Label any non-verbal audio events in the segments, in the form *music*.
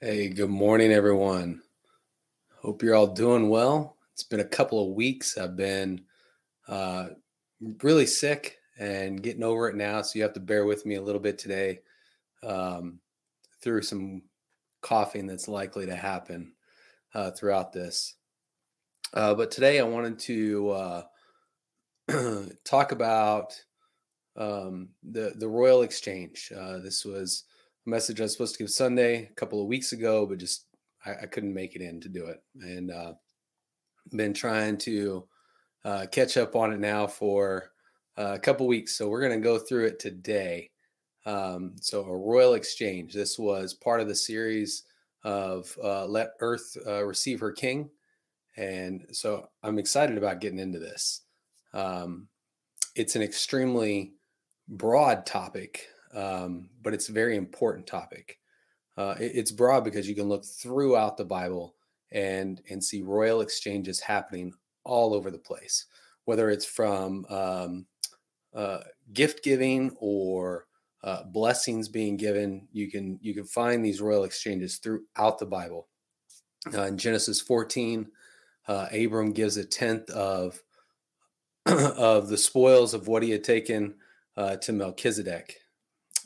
Hey, good morning, everyone. Hope you're all doing well. It's been a couple of weeks. I've been uh, really sick and getting over it now, so you have to bear with me a little bit today um, through some coughing that's likely to happen uh, throughout this. Uh, but today I wanted to uh, *clears throat* talk about um, the the Royal Exchange. Uh, this was message I was supposed to give Sunday a couple of weeks ago, but just I, I couldn't make it in to do it, and uh, been trying to uh, catch up on it now for uh, a couple weeks. So we're going to go through it today. Um, so a Royal Exchange. This was part of the series of uh, Let Earth uh, Receive Her King, and so I'm excited about getting into this. Um, it's an extremely broad topic, um, but it's a very important topic. Uh, it, it's broad because you can look throughout the Bible and and see royal exchanges happening all over the place, whether it's from um, uh, gift giving or uh, blessings being given. You can you can find these royal exchanges throughout the Bible. Uh, in Genesis 14, uh, Abram gives a tenth of *clears throat* of the spoils of what he had taken uh, to Melchizedek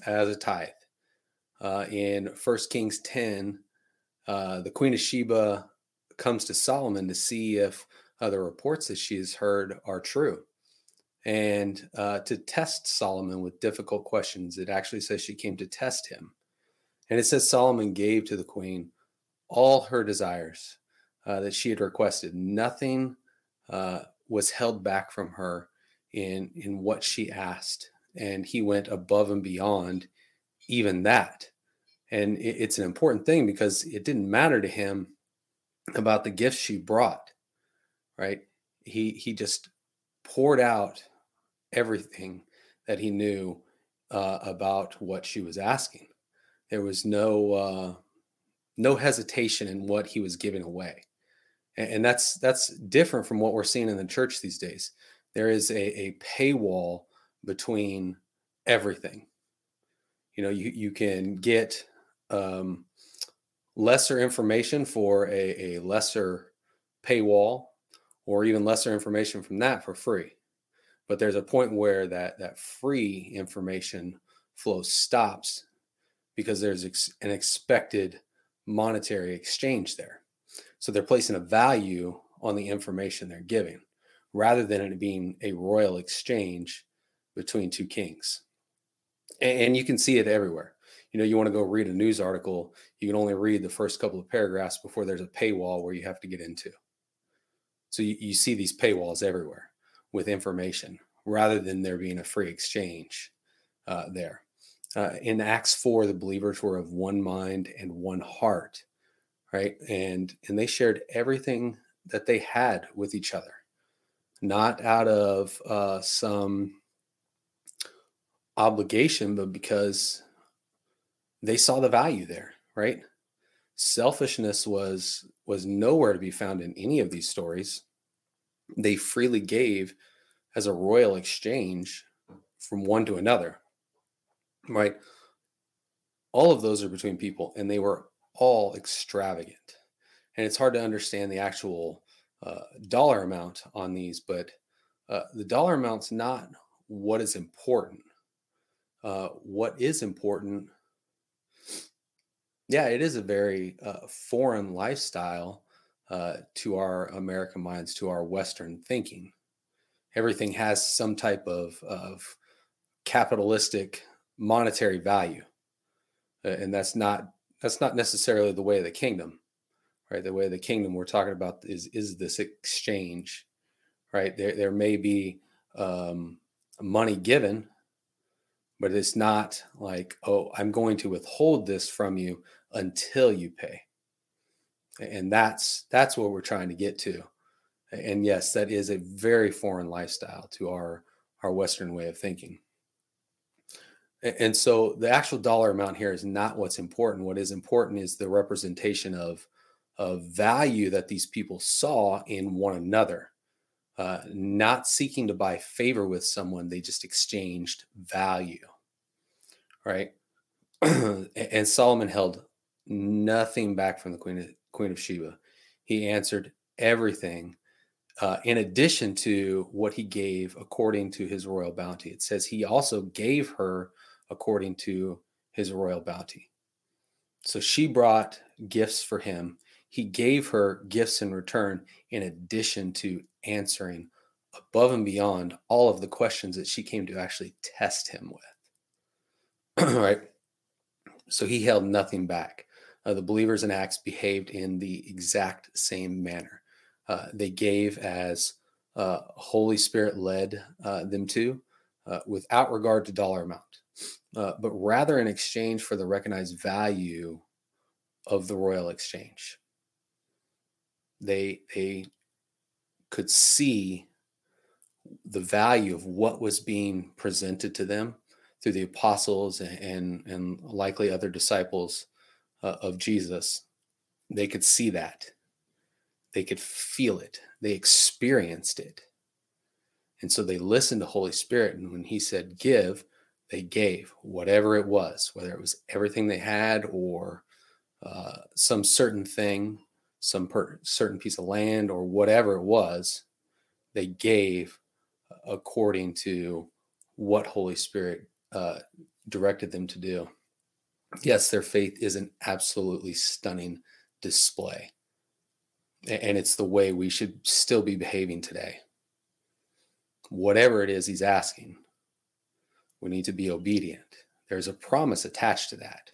as a tithe. Uh, in 1 Kings 10, uh, the Queen of Sheba comes to Solomon to see if uh, the reports that she has heard are true and uh, to test Solomon with difficult questions. It actually says she came to test him. And it says Solomon gave to the queen all her desires uh, that she had requested. Nothing uh, was held back from her in, in what she asked. And he went above and beyond even that. And it, it's an important thing because it didn't matter to him about the gifts she brought, right? He he just poured out everything that he knew uh, about what she was asking. There was no uh, no hesitation in what he was giving away, and, and, that's that's different from what we're seeing in the church these days. There is a, a paywall between everything. You know, you you can get um, lesser information for a, a lesser paywall, or even lesser information from that for free but there's a point where that that free information flow stops because there's ex- an expected monetary exchange there so they're placing a value on the information they're giving rather than it being a royal exchange between two kings and, and you can see it everywhere you know you want to go read a news article you can only read the first couple of paragraphs before there's a paywall where you have to get into so you, you see these paywalls everywhere with information rather than there being a free exchange uh, there. Uh, in Acts 4, the believers were of one mind and one heart, right? And and they shared everything that they had with each other, not out of uh, some obligation, but because they saw the value there, right? Selfishness was was nowhere to be found in any of these stories. They freely gave as a royal exchange from one to another, right? All of those are between people, and they were all extravagant. And it's hard to understand the actual uh, dollar amount on these, but uh, the dollar amount's not what is important. Uh, what is important, yeah, it is a very uh, foreign lifestyle uh, to our American minds, to our Western thinking. Everything has some type of, of capitalistic monetary value and that's not that's not necessarily the way of the kingdom right? The way of the kingdom we're talking about is is this exchange right? There there may be um, money given but it's not like oh i'm going to withhold this from you until you pay and that's that's what we're trying to get to and yes, that is a very foreign lifestyle to our our Western way of thinking. And so the actual dollar amount here is not what's important. What is important is the representation of, of value that these people saw in one another. Uh, not seeking to buy favor with someone, they just exchanged value. Right. *clears throat* and Solomon held nothing back from the Queen of, Queen of Sheba. He answered everything uh, in addition to what he gave according to his royal bounty. It says he also gave her according to his royal bounty. So she brought gifts for him. He gave her gifts in return, in addition to answering above and beyond all of the questions that she came to actually test him with. *clears throat* right? So he held nothing back. Uh, the believers in Acts behaved in the exact same manner. Uh, they gave as uh, Holy Spirit led uh, them to, uh, without regard to dollar amount, *sniffs* uh, but rather in exchange for the recognized value of the royal exchange. They they could see the value of what was being presented to them through the apostles and and, likely other disciples uh, of Jesus. They could see that. They could feel it. They experienced it. And so they listened to Holy Spirit. And when he said give, they gave whatever it was, whether it was everything they had or uh, some certain thing, some per- certain piece of land or whatever it was, they gave according to what Holy Spirit uh, directed them to do. Yes, their faith is an absolutely stunning display. And it's the way we should still be behaving today. Whatever it is he's asking, we need to be obedient. There's a promise attached to that.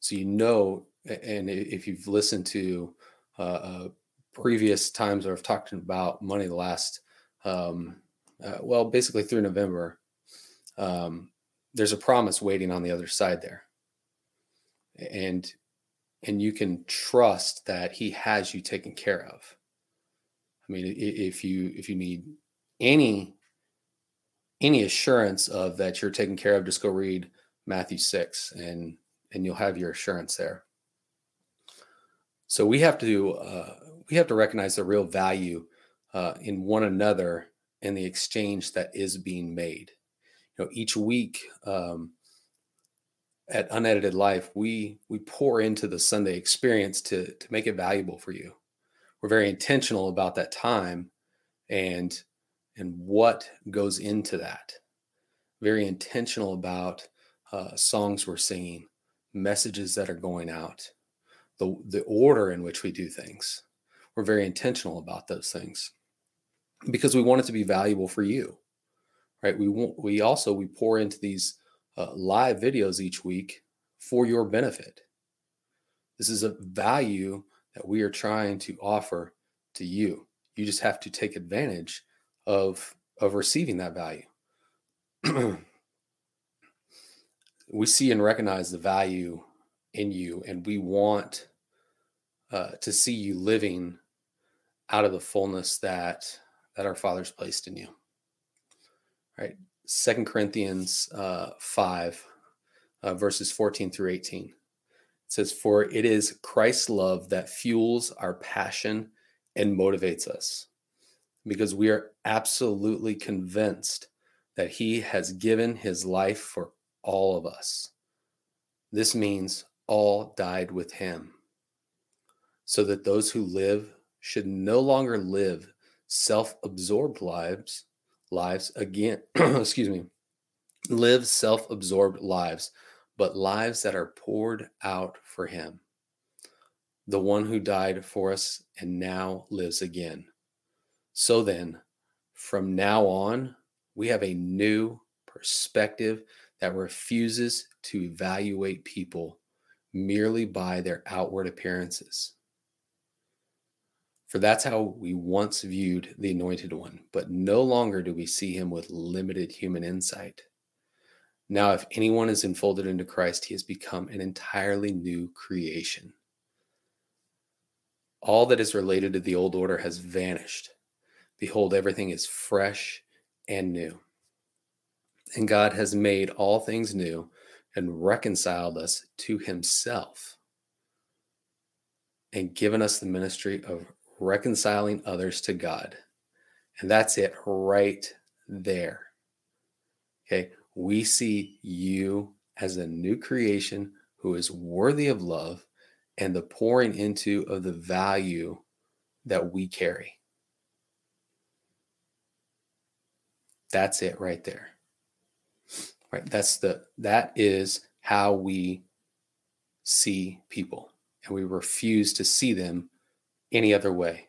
So you know, and if you've listened to uh, uh, previous times where I've talked about money the last, um, uh, well, basically through November, um, there's a promise waiting on the other side there. And and you can trust that he has you taken care of. I mean, if you if you need any any assurance of that you're taken care of, just go read Matthew six, and and you'll have your assurance there. So we have to uh, we have to recognize the real value uh, in one another and the exchange that is being made. You know, each week um, at Unedited Life, we we pour into the Sunday experience to to make it valuable for you. We're very intentional about that time and and what goes into that. Very intentional about uh, songs we're singing, messages that are going out, the the order in which we do things. We're very intentional about those things because we want it to be valuable for you, right? We want we also we pour into these uh, live videos each week for your benefit. This is a value that we are trying to offer to you. You just have to take advantage of of receiving that value. *clears throat* we see and recognize the value in you, and we want uh, to see you living out of the fullness that that our Father's placed in you. Right. Second Corinthians uh, 5, uh, verses 14 through 18. It says, For it is Christ's love that fuels our passion and motivates us, because we are absolutely convinced that he has given his life for all of us. This means all died with him, so that those who live should no longer live self-absorbed lives lives again *clears throat* excuse me live self-absorbed lives but lives that are poured out for him. The one who died for us and now lives again. So then from now on we have a new perspective that refuses to evaluate people merely by their outward appearances for that's how we once viewed the Anointed One, but no longer do we see him with limited human insight. Now, if anyone is enfolded into Christ, he has become an entirely new creation. All that is related to the old order has vanished. Behold, everything is fresh and new. And God has made all things new and reconciled us to himself and given us the ministry of reconciling others to God. And that's it right there. Okay. We see you as a new creation who is worthy of love and the pouring into of the value that we carry. That's it right there. Right? That's the that is how we see people and we refuse to see them any other way.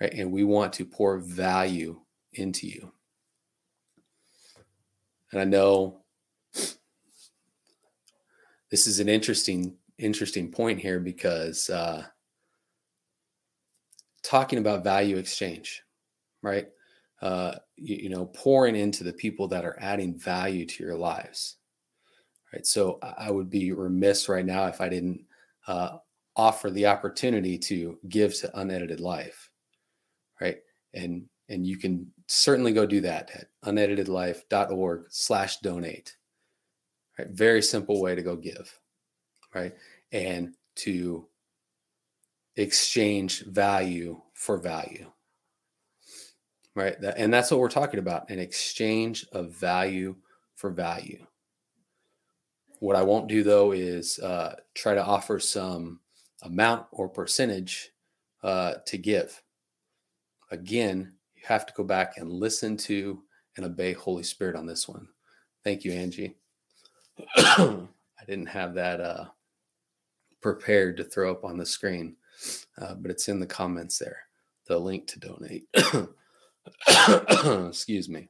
Right? And we want to pour value into you. And I know this is an interesting interesting point here because uh, talking about value exchange, right? Uh, you, you, know, pouring into the people that are adding value to your lives, right? So I would be remiss right now if I didn't uh, offer the opportunity to give to unedited life, right? And and you can certainly go do that at uneditedlife.org slash donate right? Very simple way to go give right? And to exchange value for value right? And that's what we're talking about an exchange of value for value. What i won't do though is uh, try to offer some amount or percentage uh, to give again you have to go back and listen to and obey holy spirit on this one thank you angie *coughs* i didn't have that uh, prepared to throw up on the screen, uh, but it's in the comments there. The link to donate. *coughs* Excuse me.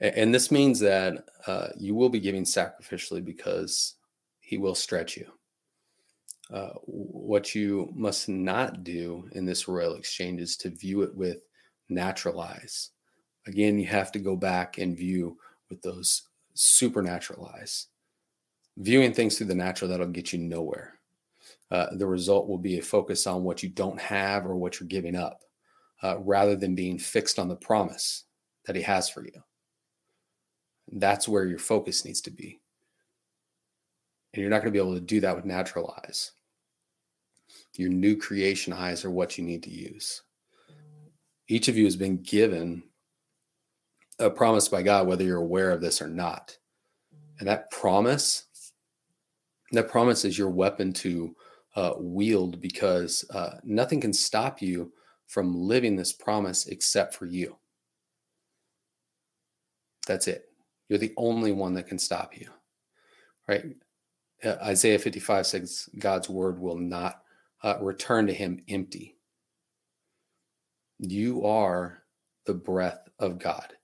And this means that uh, you will be giving sacrificially because he will stretch you. Uh, what you must not do in this royal exchange is to view it with natural eyes. Again, you have to go back and view with those supernatural eyes viewing things through the natural that'll get you nowhere. Uh, the result will be a focus on what you don't have or what you're giving up uh, rather than being fixed on the promise that he has for you. That's where your focus needs to be. And you're not going to be able to do that with natural eyes your new creation eyes are what you need to use each of you has been given a promise by god whether you're aware of this or not and that promise that promise is your weapon to uh, wield because uh, nothing can stop you from living this promise except for you. That's it. You're the only one that can stop you, right? Uh, Isaiah 55 says God's word will not uh, return to him empty. You are the breath of God.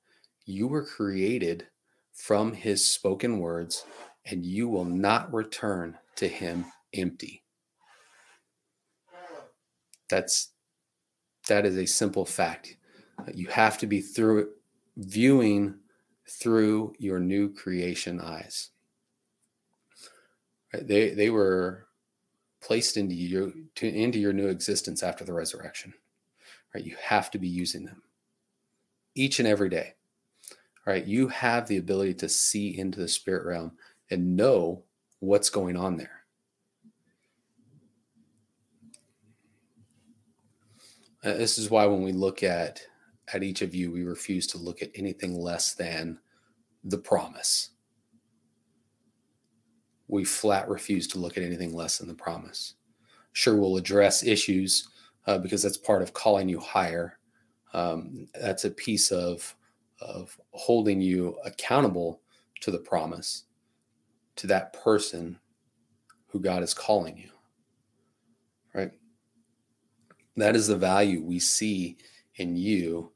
You were created from his spoken words and you will not return to him empty. That's that is a simple fact. You have to be through viewing through your new creation eyes. They they were placed into your to, into your new existence after the resurrection. Right? You have to be using them each and every day. Right? You have the ability to see into the spirit realm and know what's going on there. Uh, this is why when we look at at each of you, we refuse to look at anything less than the promise. We flat refuse to look at anything less than the promise. Sure, we'll address issues uh, because that's part of calling you higher. Um, that's a piece of of holding you accountable to the promise to that person who God is calling you. Right? That is the value we see in you,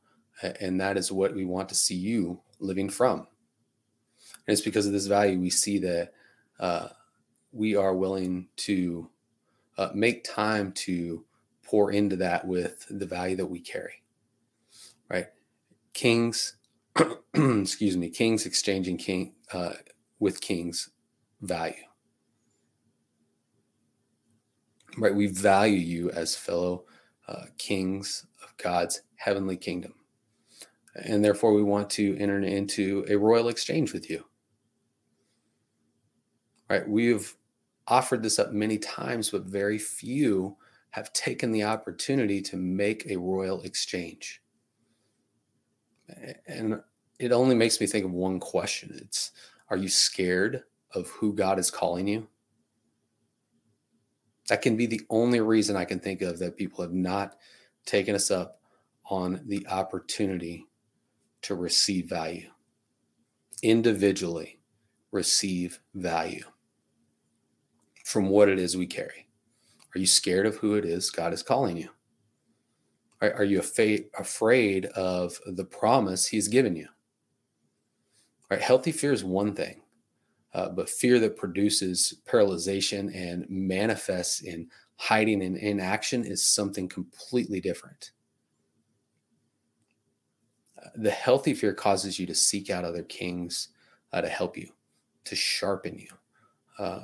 and that is what we want to see you living from. And it's because of this value we see that uh, we are willing to uh, make time to pour into that with the value that we carry. Right? Kings, *clears throat* excuse me, kings exchanging king uh, with kings value. Right? We value you as fellow uh, kings of God's heavenly kingdom. And therefore, we want to enter into a royal exchange with you. Right? We've offered this up many times, but very few have taken the opportunity to make a royal exchange. And it only makes me think of one question. It's are you scared of who God is calling you? That can be the only reason I can think of that people have not taken us up on the opportunity to receive value. Individually, receive value from what it is we carry. Are you scared of who it is God is calling you? Are, you afraid of the promise He's given you? Right? Healthy fear is one thing, uh, but fear that produces paralyzation and manifests in hiding and inaction is something completely different. Uh, the healthy fear causes you to seek out other kings uh, to help you, to sharpen you, uh,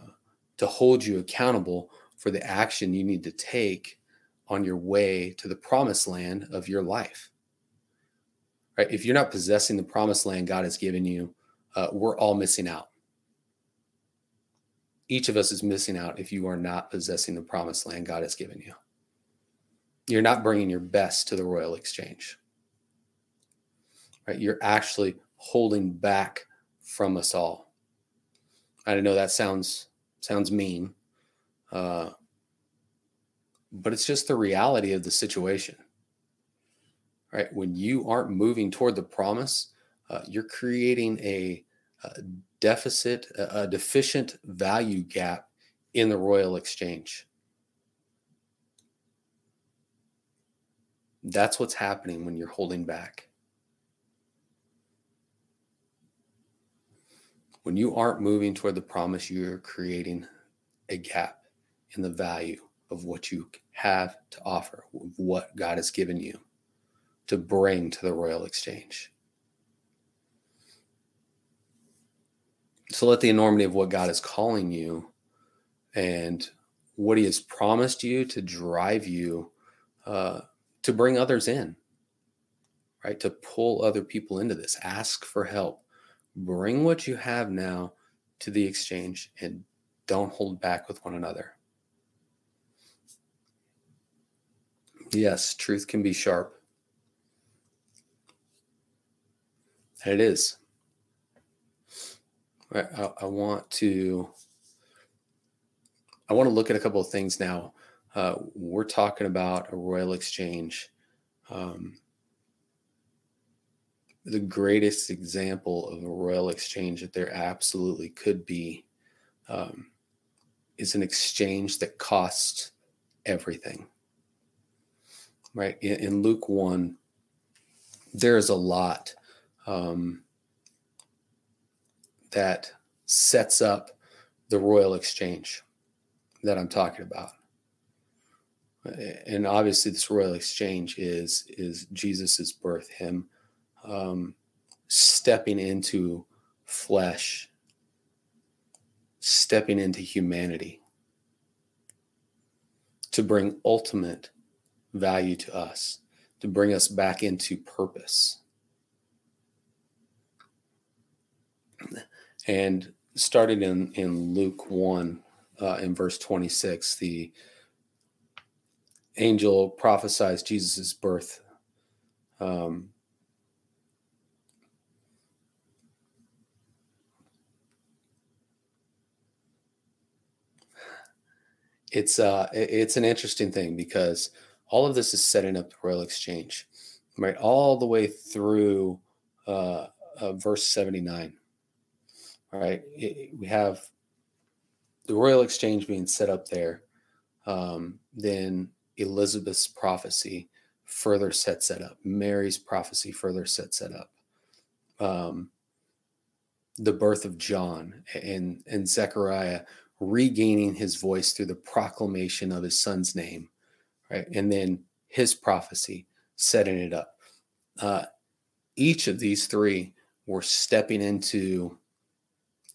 to hold you accountable for the action you need to take on your way to the promised land of your life. Right? If you're not possessing the promised land God has given you, uh, we're all missing out. Each of us is missing out if you are not possessing the promised land God has given you. You're not bringing your best to the royal exchange. Right? You're actually holding back from us all. I know that sounds sounds mean, uh, but it's just the reality of the situation. Right? When you aren't moving toward the promise, uh, you're creating a, a deficit, a, a deficient value gap in the royal exchange. That's what's happening when you're holding back. When you aren't moving toward the promise, you're creating a gap in the value of what you have to offer, what God has given you to bring to the royal exchange. So let the enormity of what God is calling you and what He has promised you to drive you uh, to bring others in, right? To pull other people into this. Ask for help. Bring what you have now to the exchange and don't hold back with one another. Yes, truth can be sharp. And it is. I, I, want to I want to look at a couple of things now. Uh, we're talking about a royal exchange. Um, the greatest example of a royal exchange that there absolutely could be um, is an exchange that costs everything. Right in, in Luke one, there's a lot um, that sets up the royal exchange that I'm talking about. And obviously, this royal exchange is is Jesus's birth, him um, stepping into flesh, stepping into humanity to bring ultimate value to us, to bring us back into purpose. And started in, in Luke 1, uh, in verse 26, the angel prophesies Jesus' birth. Um, it's uh it's an interesting thing because all of this is setting up the royal exchange right all the way through uh, uh verse 79 right? It, we have the royal exchange being set up there. Um, then Elizabeth's prophecy further sets that up. Mary's prophecy further sets that up. Um, the birth of John and and Zechariah regaining his voice through the proclamation of his son's name, right? And then his prophecy setting it up. Uh, each of these three were stepping into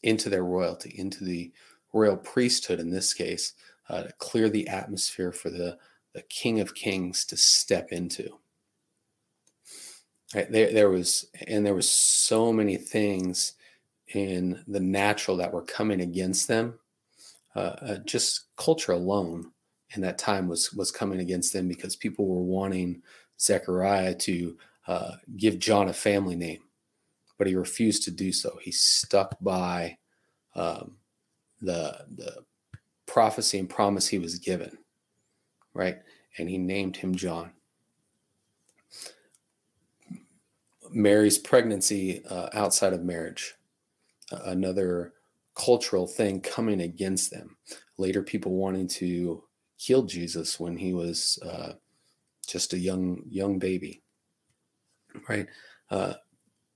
into their royalty, into the royal priesthood in this case, uh, to clear the atmosphere for the, the King of Kings to step into. Right, there, there was, and there was so many things in the natural that were coming against them. Uh, uh, just culture alone in that time was was coming against them because people were wanting Zechariah to uh, give John a family name but he refused to do so. He stuck by um, the the prophecy and promise he was given, right? And he named him John. Mary's pregnancy uh, outside of marriage, another cultural thing coming against them. Later, people wanting to kill Jesus when he was uh, just a young young baby, right? Uh,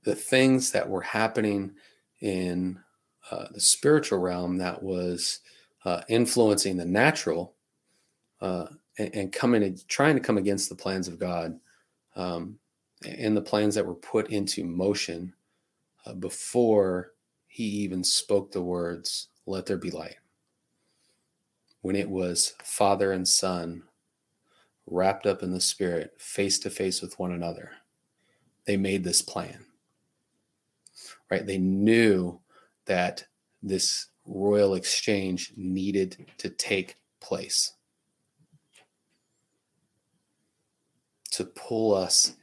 the things that were happening in uh, the spiritual realm that was uh, influencing the natural and, and, coming and trying to come against the plans of God. Um, and the plans that were put into motion uh, before he even spoke the words, Let there be light. When it was Father and Son wrapped up in the Spirit, face to face with one another, they made this plan. Right? They knew that this royal exchange needed to take place to pull us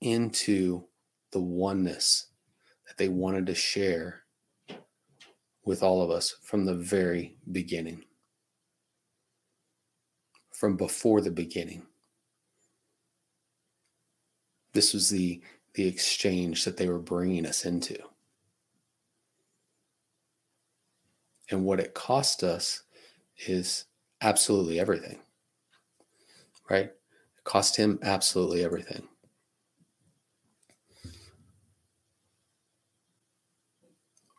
into the oneness that they wanted to share with all of us from the very beginning, from before the beginning. This was the, the exchange that they were bringing us into. And what it cost us is absolutely everything, right? It cost him absolutely everything.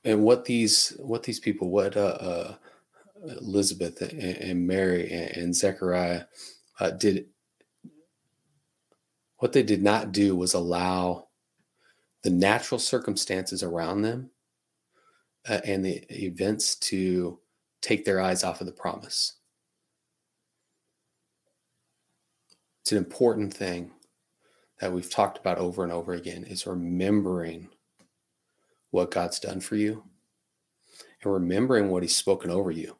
And what these what these people what uh, uh, Elizabeth and, and, Mary and, and Zechariah uh, did what they did not do was allow the natural circumstances around them uh, and the events to take their eyes off of the promise. It's an important thing that we've talked about over and over again is remembering what God's done for you and remembering what He's spoken over you,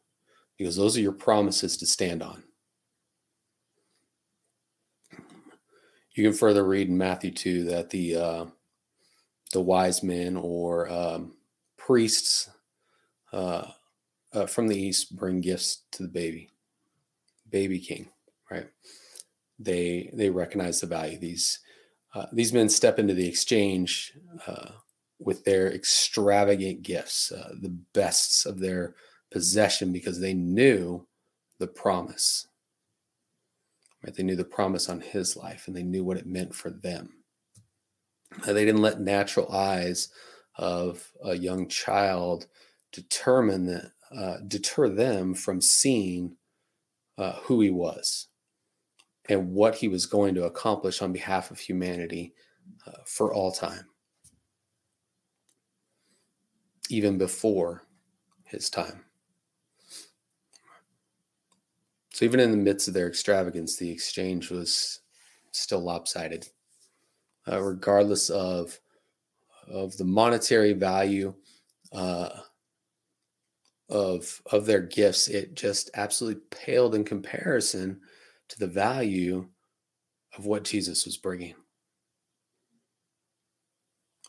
because those are your promises to stand on. You can further read in Matthew 2 that the uh, the wise men or um, priests uh, uh, from the east bring gifts to the baby, baby king, right? They they recognize the value. These uh, these men step into the exchange uh, with their extravagant gifts, uh, the bests of their possession, because they knew the promise. Right? They knew the promise on his life and they knew what it meant for them. they didn't let natural eyes of a young child determine that, uh, deter them from seeing uh, who he was and what he was going to accomplish on behalf of humanity uh, for all time even before his time. So, even in the midst of their extravagance, the exchange was still lopsided. Uh, regardless of, of the monetary value uh, of, of their gifts, it just absolutely paled in comparison to the value of what Jesus was bringing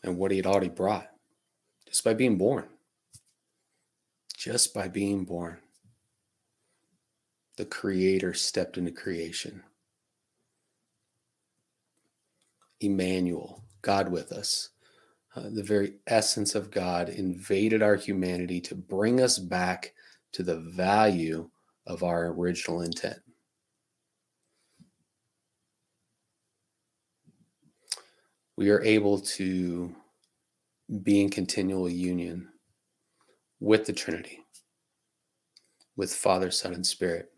and what he had already brought just by being born. Just by being born. The Creator stepped into creation. Emmanuel, God with us, uh, the very essence of God, invaded our humanity to bring us back to the value of our original intent. We are able to be in continual union with the Trinity, with Father, Son, and Spirit.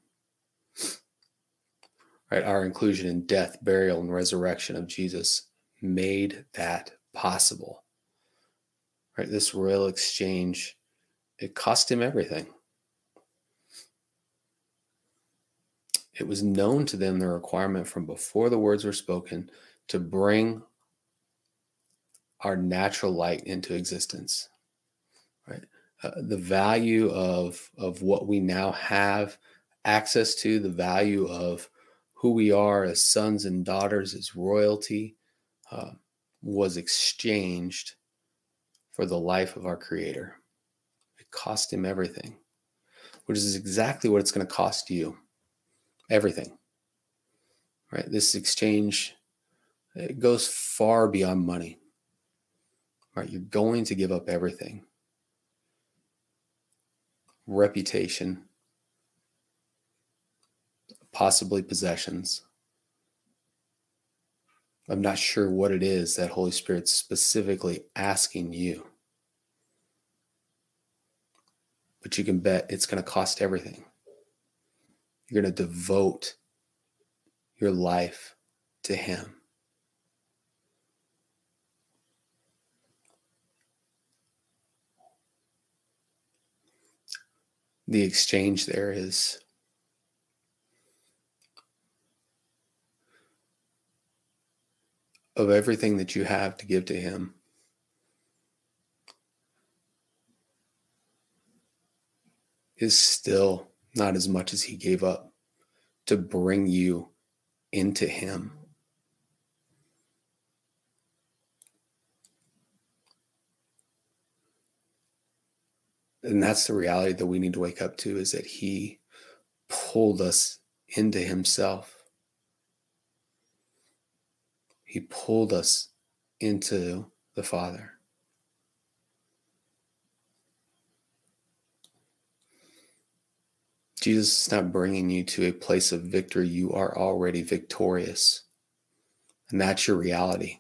Right, our inclusion in death, burial, and resurrection of Jesus made that possible. Right, this royal exchange, it cost him everything. It was known to them the requirement from before the words were spoken to bring our natural light into existence right uh, the value of of what we now have access to the value of who we are as sons and daughters as royalty uh, was exchanged for the life of our creator it cost him everything which is exactly what it's going to cost you. Everything. Right? This exchange it goes far beyond money. Right? You're going to give up everything. Reputation, possibly possessions. I'm not sure what it is that Holy Spirit's specifically asking you. But you can bet it's going to cost everything. You're going to devote your life to Him. The exchange there is of everything that you have to give to Him. Is still not as much as He gave up to bring you into Him. And that's the reality that we need to wake up to is that He pulled us into Himself. He pulled us into the Father. Jesus is not bringing you to a place of victory. You are already victorious. And that's your reality.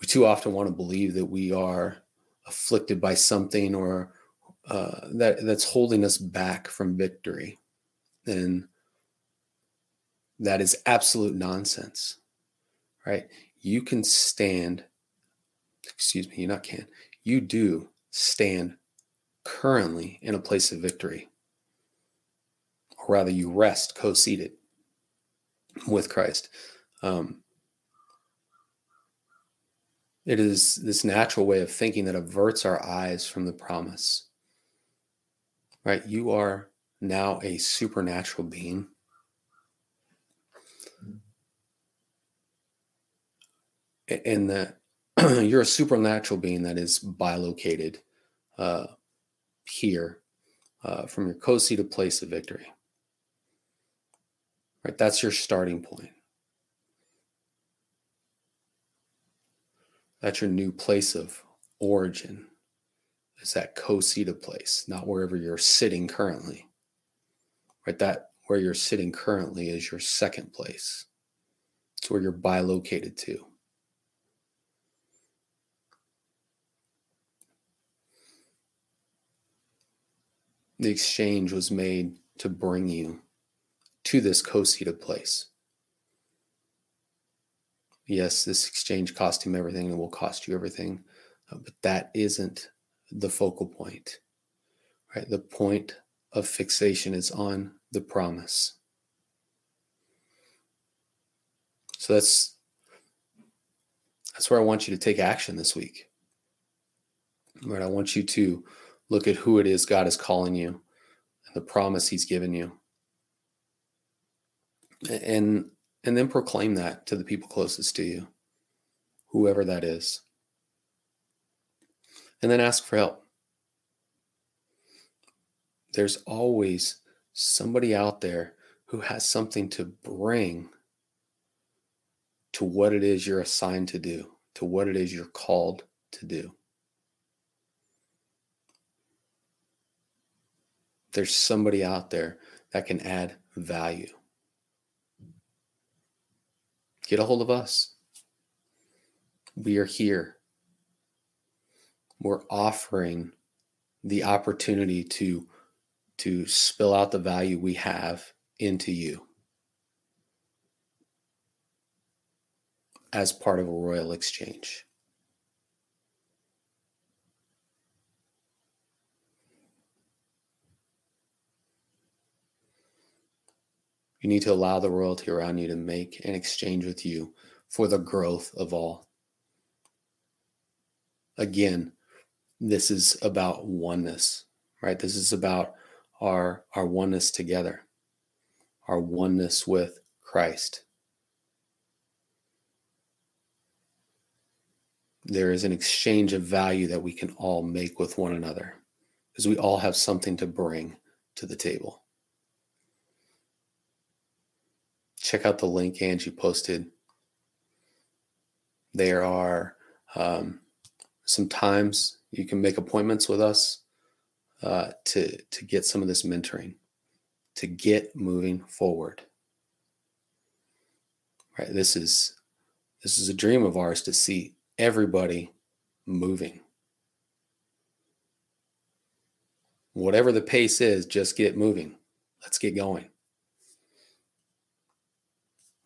We too often want to believe that we are afflicted by something or uh, that that's holding us back from victory. And that is absolute nonsense, right? You can stand, excuse me, you not can, you do stand currently in a place of victory. Or rather, you rest co seated with Christ. Um, it is this natural way of thinking that averts our eyes from the promise. Right? You are now a supernatural being and that *clears throat* you're a supernatural being that is bilocated uh, here uh, from your co-seated place of victory. Right, that's your starting point. That's your new place of origin. Is that co-seated place, not wherever you're sitting currently. Right, that where you're sitting currently is your second place. It's where you're bilocated to. The exchange was made to bring you to this co seated place. Yes, this exchange cost him everything and will cost you everything, uh, but that isn't the focal point, right? The point of fixation is on the promise. So that's that's where I want you to take action this week. Right, I want you to Look at who it is God is calling you and the promise he's given you. And and then proclaim that to the people closest to you, whoever that is. And then ask for help. There's always somebody out there who has something to bring to what it is you're assigned to do, to what it is you're called to do. there's somebody out there that can add value. Get a hold of us. We are here. We're offering the opportunity to, to spill out the value we have into you as part of a royal exchange. You need to allow the royalty around you to make an exchange with you for the growth of all. Again, this is about oneness, right? This is about our, our oneness together, our oneness with Christ. There is an exchange of value that we can all make with one another. because we all have something to bring to the table. Check out the link Angie posted. There are um, some times you can make appointments with us uh, to to get some of this mentoring, to get moving forward. Right, this is this is a dream of ours to see everybody moving. Whatever the pace is, just get moving. Let's get going.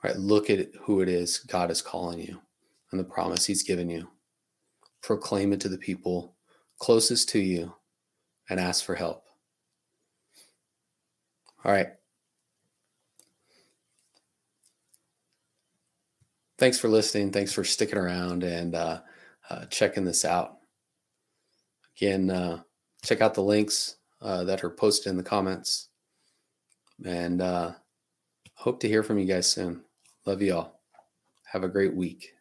Right, look at who it is God is calling you and the promise He's given you. Proclaim it to the people closest to you and ask for help. All right. Thanks for listening. Thanks for sticking around and uh, uh, checking this out. Again, uh, check out the links uh, that are posted in the comments. And uh, hope to hear from you guys soon. Love you all. Have a great week.